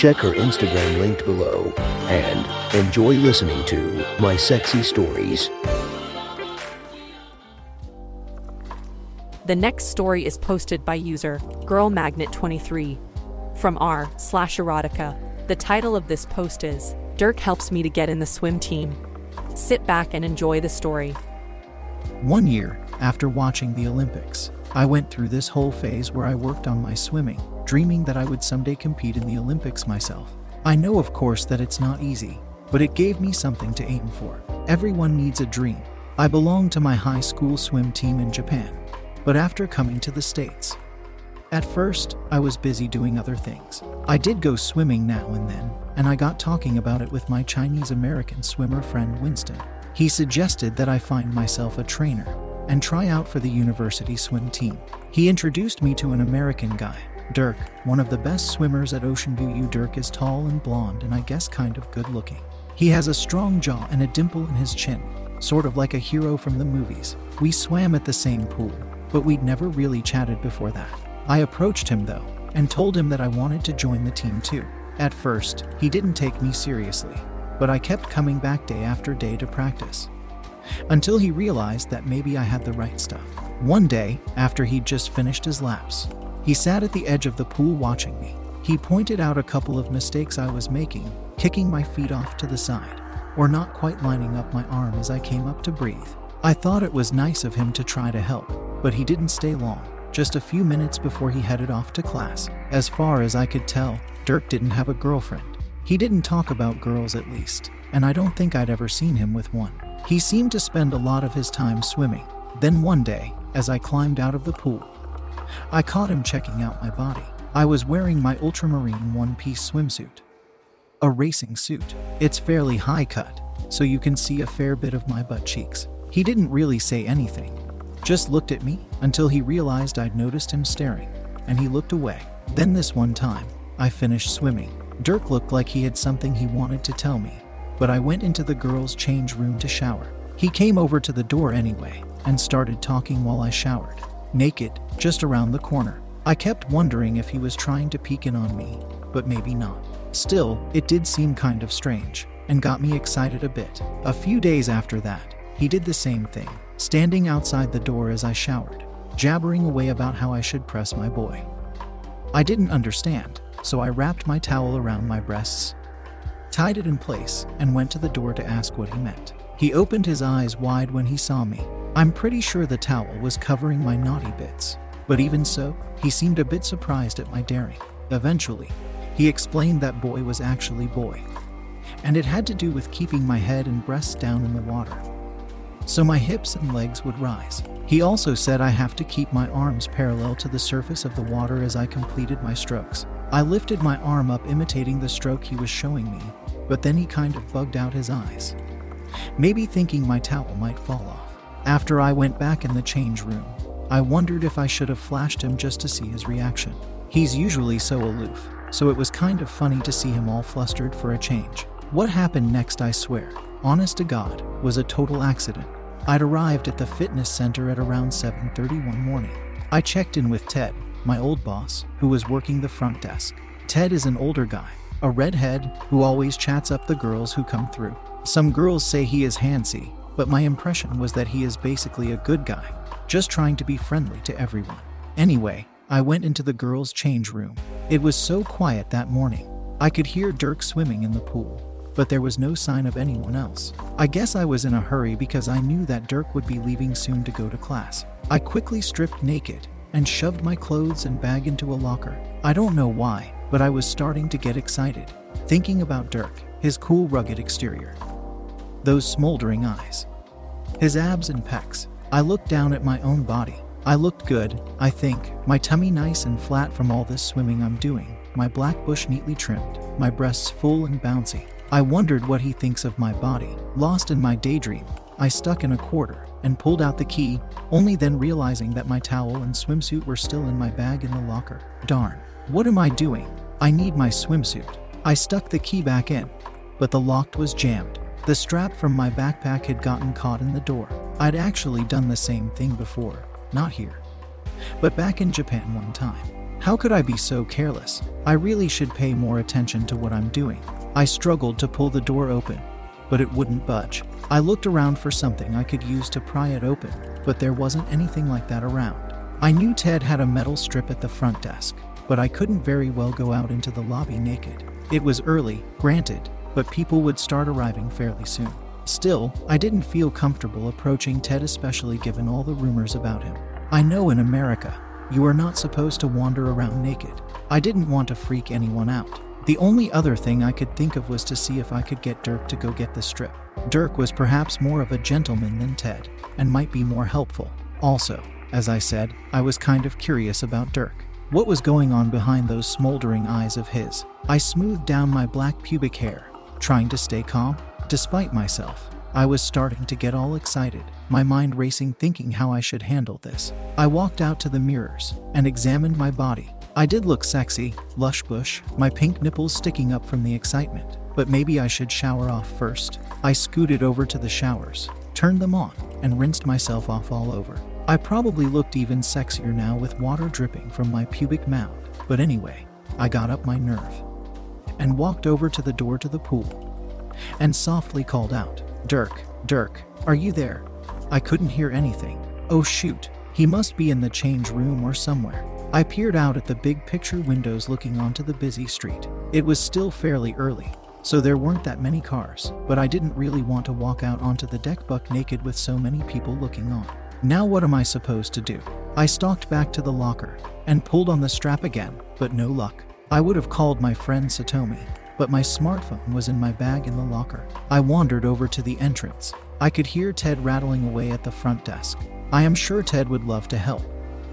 Check her Instagram linked below and enjoy listening to My Sexy Stories. The next story is posted by user Girl Magnet 23 from r slash erotica. The title of this post is Dirk helps me to get in the swim team. Sit back and enjoy the story. One year after watching the Olympics, I went through this whole phase where I worked on my swimming, dreaming that I would someday compete in the Olympics myself. I know, of course, that it's not easy, but it gave me something to aim for. Everyone needs a dream. I belonged to my high school swim team in Japan, but after coming to the States, at first, I was busy doing other things. I did go swimming now and then, and I got talking about it with my Chinese American swimmer friend Winston. He suggested that I find myself a trainer and try out for the university swim team. He introduced me to an American guy, Dirk, one of the best swimmers at Ocean View U. Dirk is tall and blonde and I guess kind of good looking. He has a strong jaw and a dimple in his chin, sort of like a hero from the movies. We swam at the same pool, but we'd never really chatted before that. I approached him though, and told him that I wanted to join the team too. At first, he didn't take me seriously, but I kept coming back day after day to practice. Until he realized that maybe I had the right stuff. One day, after he'd just finished his laps, he sat at the edge of the pool watching me. He pointed out a couple of mistakes I was making, kicking my feet off to the side, or not quite lining up my arm as I came up to breathe. I thought it was nice of him to try to help, but he didn't stay long just a few minutes before he headed off to class. As far as I could tell, Dirk didn't have a girlfriend. He didn't talk about girls at least, and I don't think I'd ever seen him with one. He seemed to spend a lot of his time swimming. Then one day, as I climbed out of the pool, I caught him checking out my body. I was wearing my ultramarine one piece swimsuit, a racing suit. It's fairly high cut, so you can see a fair bit of my butt cheeks. He didn't really say anything, just looked at me until he realized I'd noticed him staring, and he looked away. Then, this one time, I finished swimming. Dirk looked like he had something he wanted to tell me, but I went into the girls' change room to shower. He came over to the door anyway and started talking while I showered, naked, just around the corner. I kept wondering if he was trying to peek in on me, but maybe not. Still, it did seem kind of strange and got me excited a bit. A few days after that, he did the same thing standing outside the door as I showered, jabbering away about how I should press my boy. I didn't understand, so I wrapped my towel around my breasts, tied it in place, and went to the door to ask what he meant. He opened his eyes wide when he saw me. I'm pretty sure the towel was covering my naughty bits, but even so, he seemed a bit surprised at my daring. Eventually, he explained that boy was actually boy, and it had to do with keeping my head and breasts down in the water so my hips and legs would rise. He also said I have to keep my arms parallel to the surface of the water as I completed my strokes. I lifted my arm up, imitating the stroke he was showing me, but then he kind of bugged out his eyes, maybe thinking my towel might fall off. After I went back in the change room, I wondered if I should have flashed him just to see his reaction. He's usually so aloof, so it was kind of funny to see him all flustered for a change. What happened next, I swear, honest to God, was a total accident. I'd arrived at the fitness center at around 7:30 one morning. I checked in with Ted, my old boss, who was working the front desk. Ted is an older guy, a redhead who always chats up the girls who come through. Some girls say he is handsy, but my impression was that he is basically a good guy, just trying to be friendly to everyone. Anyway, I went into the girls' change room. It was so quiet that morning. I could hear Dirk swimming in the pool but there was no sign of anyone else. I guess I was in a hurry because I knew that Dirk would be leaving soon to go to class. I quickly stripped naked and shoved my clothes and bag into a locker. I don't know why, but I was starting to get excited, thinking about Dirk, his cool, rugged exterior, those smoldering eyes, his abs and pecs. I looked down at my own body. I looked good, I think, my tummy nice and flat from all this swimming I'm doing, my black bush neatly trimmed, my breasts full and bouncy. I wondered what he thinks of my body. Lost in my daydream, I stuck in a quarter and pulled out the key, only then realizing that my towel and swimsuit were still in my bag in the locker. Darn, what am I doing? I need my swimsuit. I stuck the key back in, but the lock was jammed. The strap from my backpack had gotten caught in the door. I'd actually done the same thing before, not here, but back in Japan one time. How could I be so careless? I really should pay more attention to what I'm doing. I struggled to pull the door open, but it wouldn't budge. I looked around for something I could use to pry it open, but there wasn't anything like that around. I knew Ted had a metal strip at the front desk, but I couldn't very well go out into the lobby naked. It was early, granted, but people would start arriving fairly soon. Still, I didn't feel comfortable approaching Ted, especially given all the rumors about him. I know in America, you are not supposed to wander around naked. I didn't want to freak anyone out. The only other thing I could think of was to see if I could get Dirk to go get the strip. Dirk was perhaps more of a gentleman than Ted, and might be more helpful. Also, as I said, I was kind of curious about Dirk. What was going on behind those smoldering eyes of his? I smoothed down my black pubic hair, trying to stay calm. Despite myself, I was starting to get all excited, my mind racing, thinking how I should handle this. I walked out to the mirrors and examined my body. I did look sexy, lush bush, my pink nipples sticking up from the excitement, but maybe I should shower off first. I scooted over to the showers, turned them on, and rinsed myself off all over. I probably looked even sexier now with water dripping from my pubic mound, but anyway, I got up my nerve and walked over to the door to the pool and softly called out, Dirk, Dirk, are you there? I couldn't hear anything. Oh shoot, he must be in the change room or somewhere. I peered out at the big picture windows looking onto the busy street. It was still fairly early, so there weren't that many cars, but I didn't really want to walk out onto the deck buck naked with so many people looking on. Now, what am I supposed to do? I stalked back to the locker and pulled on the strap again, but no luck. I would have called my friend Satomi, but my smartphone was in my bag in the locker. I wandered over to the entrance. I could hear Ted rattling away at the front desk. I am sure Ted would love to help,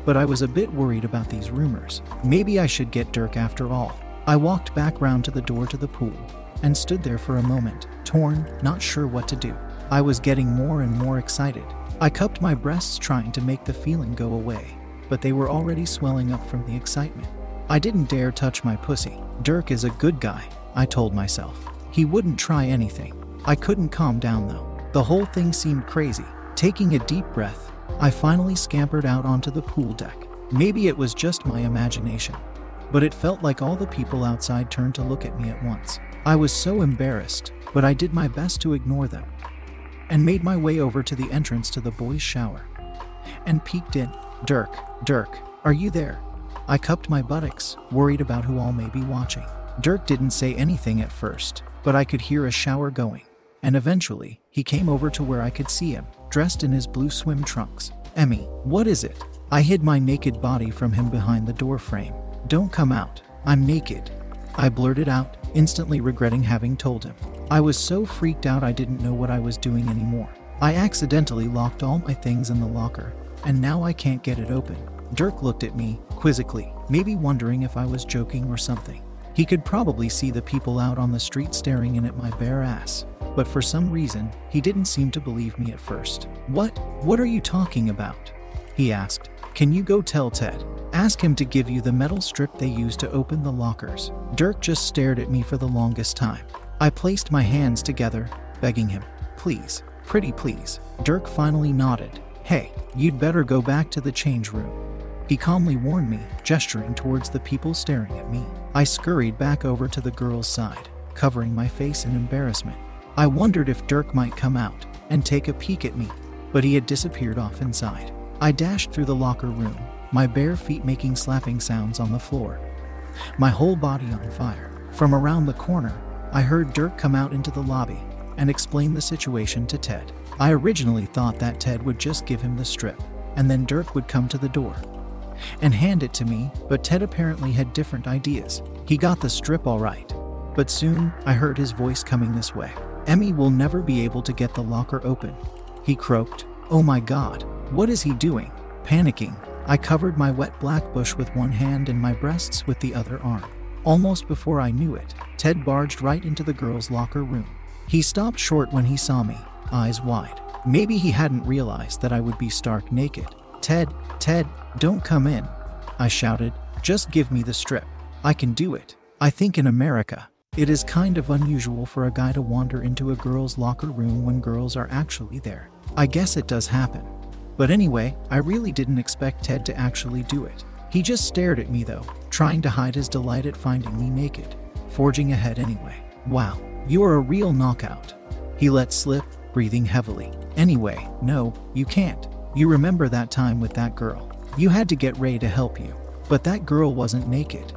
but I was a bit worried about these rumors. Maybe I should get Dirk after all. I walked back round to the door to the pool and stood there for a moment, torn, not sure what to do. I was getting more and more excited. I cupped my breasts trying to make the feeling go away, but they were already swelling up from the excitement. I didn't dare touch my pussy. Dirk is a good guy, I told myself. He wouldn't try anything. I couldn't calm down though. The whole thing seemed crazy. Taking a deep breath, I finally scampered out onto the pool deck. Maybe it was just my imagination, but it felt like all the people outside turned to look at me at once. I was so embarrassed, but I did my best to ignore them and made my way over to the entrance to the boys' shower and peeked in. Dirk, Dirk, are you there? I cupped my buttocks, worried about who all may be watching. Dirk didn't say anything at first, but I could hear a shower going, and eventually, he came over to where I could see him dressed in his blue swim trunks. Emmy, what is it? I hid my naked body from him behind the doorframe. Don't come out. I'm naked. I blurted out, instantly regretting having told him. I was so freaked out I didn't know what I was doing anymore. I accidentally locked all my things in the locker, and now I can't get it open. Dirk looked at me, quizzically, maybe wondering if I was joking or something. He could probably see the people out on the street staring in at my bare ass but for some reason, he didn't seem to believe me at first. What? What are you talking about? He asked. Can you go tell Ted? Ask him to give you the metal strip they use to open the lockers. Dirk just stared at me for the longest time. I placed my hands together, begging him, Please, pretty please. Dirk finally nodded. Hey, you'd better go back to the change room. He calmly warned me, gesturing towards the people staring at me. I scurried back over to the girl's side, covering my face in embarrassment. I wondered if Dirk might come out and take a peek at me, but he had disappeared off inside. I dashed through the locker room, my bare feet making slapping sounds on the floor, my whole body on fire. From around the corner, I heard Dirk come out into the lobby and explain the situation to Ted. I originally thought that Ted would just give him the strip, and then Dirk would come to the door and hand it to me, but Ted apparently had different ideas. He got the strip all right, but soon I heard his voice coming this way. Emmy will never be able to get the locker open. He croaked. Oh my god, what is he doing? Panicking, I covered my wet black bush with one hand and my breasts with the other arm. Almost before I knew it, Ted barged right into the girls' locker room. He stopped short when he saw me, eyes wide. Maybe he hadn't realized that I would be stark naked. Ted, Ted, don't come in. I shouted, just give me the strip. I can do it. I think in America, it is kind of unusual for a guy to wander into a girl's locker room when girls are actually there. I guess it does happen. But anyway, I really didn't expect Ted to actually do it. He just stared at me though, trying to hide his delight at finding me naked, forging ahead anyway. Wow, you are a real knockout. He let slip, breathing heavily. Anyway, no, you can't. You remember that time with that girl. You had to get Ray to help you. But that girl wasn't naked.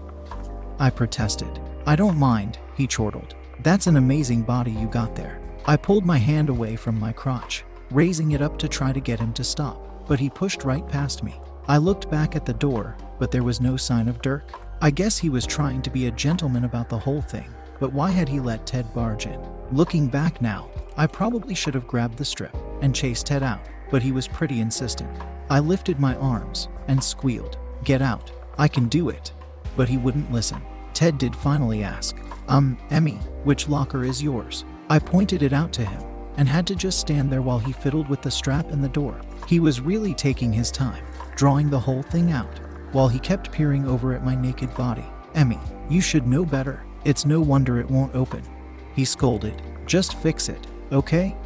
I protested. I don't mind, he chortled. That's an amazing body you got there. I pulled my hand away from my crotch, raising it up to try to get him to stop, but he pushed right past me. I looked back at the door, but there was no sign of Dirk. I guess he was trying to be a gentleman about the whole thing, but why had he let Ted barge in? Looking back now, I probably should have grabbed the strip and chased Ted out, but he was pretty insistent. I lifted my arms and squealed, Get out. I can do it. But he wouldn't listen. Ted did finally ask, Um, Emmy, which locker is yours? I pointed it out to him and had to just stand there while he fiddled with the strap in the door. He was really taking his time, drawing the whole thing out, while he kept peering over at my naked body. Emmy, you should know better. It's no wonder it won't open. He scolded. Just fix it, okay?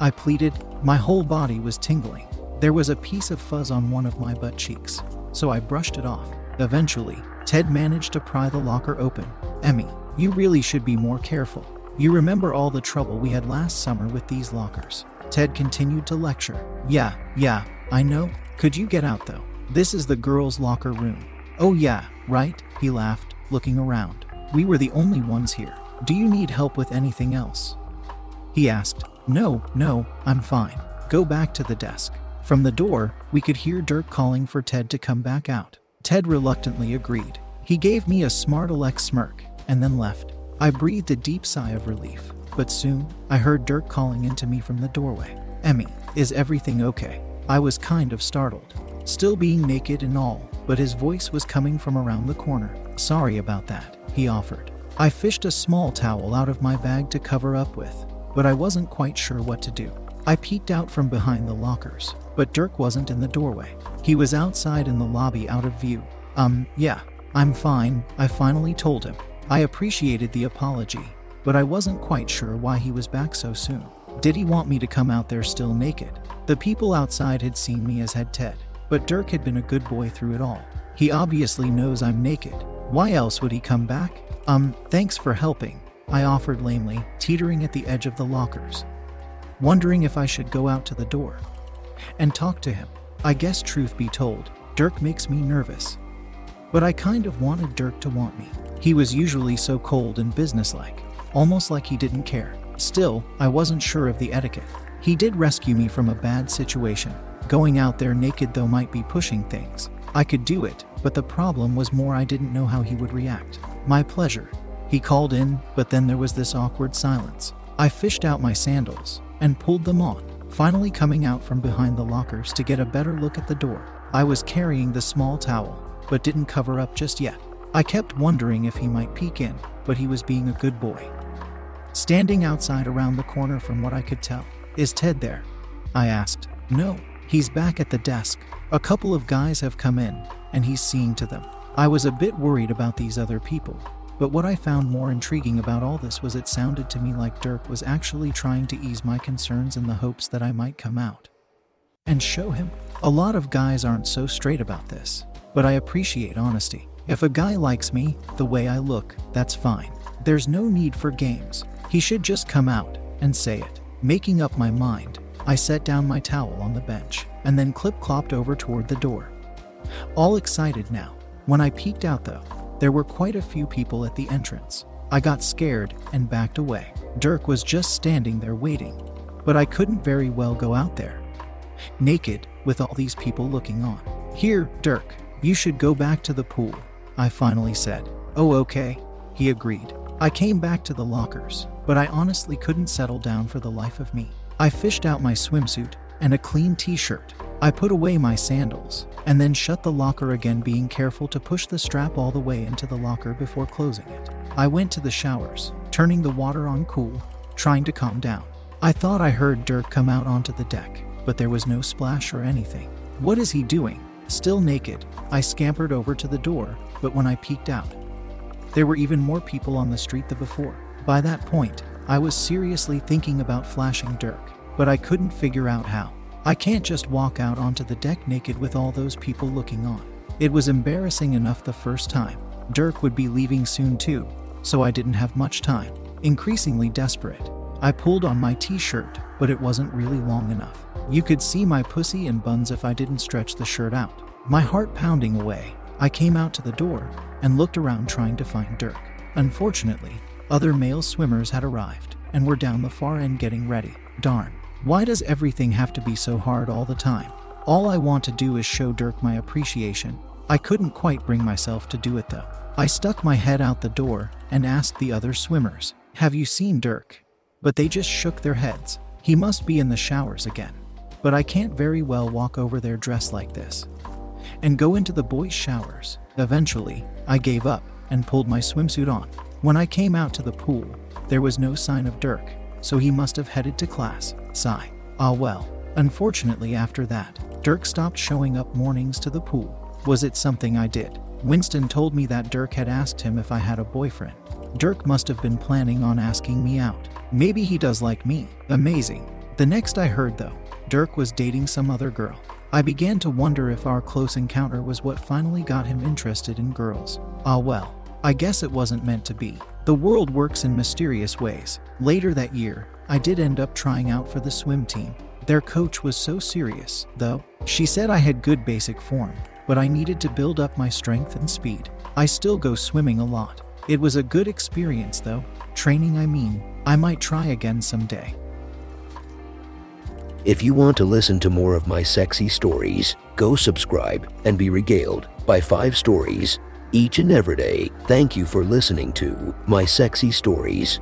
I pleaded. My whole body was tingling. There was a piece of fuzz on one of my butt cheeks, so I brushed it off. Eventually, Ted managed to pry the locker open. Emmy, you really should be more careful. You remember all the trouble we had last summer with these lockers. Ted continued to lecture. Yeah, yeah, I know. Could you get out though? This is the girls' locker room. Oh, yeah, right? He laughed, looking around. We were the only ones here. Do you need help with anything else? He asked. No, no, I'm fine. Go back to the desk. From the door, we could hear Dirk calling for Ted to come back out. Ted reluctantly agreed. He gave me a smart Alex smirk and then left. I breathed a deep sigh of relief, but soon I heard Dirk calling into me from the doorway. Emmy, is everything okay? I was kind of startled, still being naked and all, but his voice was coming from around the corner. Sorry about that, he offered. I fished a small towel out of my bag to cover up with, but I wasn't quite sure what to do. I peeked out from behind the lockers, but Dirk wasn't in the doorway. He was outside in the lobby out of view. Um, yeah, I'm fine, I finally told him. I appreciated the apology, but I wasn't quite sure why he was back so soon. Did he want me to come out there still naked? The people outside had seen me as had Ted, but Dirk had been a good boy through it all. He obviously knows I'm naked. Why else would he come back? Um, thanks for helping, I offered lamely, teetering at the edge of the lockers, wondering if I should go out to the door and talk to him. I guess, truth be told, Dirk makes me nervous. But I kind of wanted Dirk to want me. He was usually so cold and businesslike, almost like he didn't care. Still, I wasn't sure of the etiquette. He did rescue me from a bad situation. Going out there naked, though, might be pushing things. I could do it, but the problem was more I didn't know how he would react. My pleasure. He called in, but then there was this awkward silence. I fished out my sandals and pulled them on finally coming out from behind the lockers to get a better look at the door. I was carrying the small towel, but didn't cover up just yet. I kept wondering if he might peek in, but he was being a good boy. Standing outside around the corner from what I could tell. Is Ted there? I asked. No, he's back at the desk. A couple of guys have come in, and he's seeing to them. I was a bit worried about these other people, but what I found more intriguing about all this was it sounded to me like Dirk was actually trying to ease my concerns in the hopes that I might come out and show him. A lot of guys aren't so straight about this, but I appreciate honesty. If a guy likes me the way I look, that's fine. There's no need for games. He should just come out and say it. Making up my mind, I set down my towel on the bench and then clip clopped over toward the door. All excited now. When I peeked out, though, there were quite a few people at the entrance. I got scared and backed away. Dirk was just standing there waiting, but I couldn't very well go out there. Naked, with all these people looking on. Here, Dirk, you should go back to the pool, I finally said. Oh, okay, he agreed. I came back to the lockers, but I honestly couldn't settle down for the life of me. I fished out my swimsuit and a clean t shirt I put away my sandals and then shut the locker again, being careful to push the strap all the way into the locker before closing it. I went to the showers, turning the water on cool, trying to calm down. I thought I heard Dirk come out onto the deck, but there was no splash or anything. What is he doing? Still naked, I scampered over to the door, but when I peeked out, there were even more people on the street than before. By that point, I was seriously thinking about flashing Dirk, but I couldn't figure out how. I can't just walk out onto the deck naked with all those people looking on. It was embarrassing enough the first time. Dirk would be leaving soon too, so I didn't have much time. Increasingly desperate, I pulled on my t shirt, but it wasn't really long enough. You could see my pussy and buns if I didn't stretch the shirt out. My heart pounding away, I came out to the door and looked around trying to find Dirk. Unfortunately, other male swimmers had arrived and were down the far end getting ready. Darn. Why does everything have to be so hard all the time? All I want to do is show Dirk my appreciation. I couldn't quite bring myself to do it though. I stuck my head out the door and asked the other swimmers, Have you seen Dirk? But they just shook their heads. He must be in the showers again. But I can't very well walk over there dressed like this and go into the boys' showers. Eventually, I gave up and pulled my swimsuit on. When I came out to the pool, there was no sign of Dirk, so he must have headed to class. Sigh. Ah well. Unfortunately, after that, Dirk stopped showing up mornings to the pool. Was it something I did? Winston told me that Dirk had asked him if I had a boyfriend. Dirk must have been planning on asking me out. Maybe he does like me. Amazing. The next I heard, though, Dirk was dating some other girl. I began to wonder if our close encounter was what finally got him interested in girls. Ah, well, I guess it wasn't meant to be. The world works in mysterious ways. Later that year, I did end up trying out for the swim team. Their coach was so serious, though. She said I had good basic form, but I needed to build up my strength and speed. I still go swimming a lot. It was a good experience, though. Training, I mean. I might try again someday. If you want to listen to more of my sexy stories, go subscribe and be regaled by five stories each and every day. Thank you for listening to My Sexy Stories.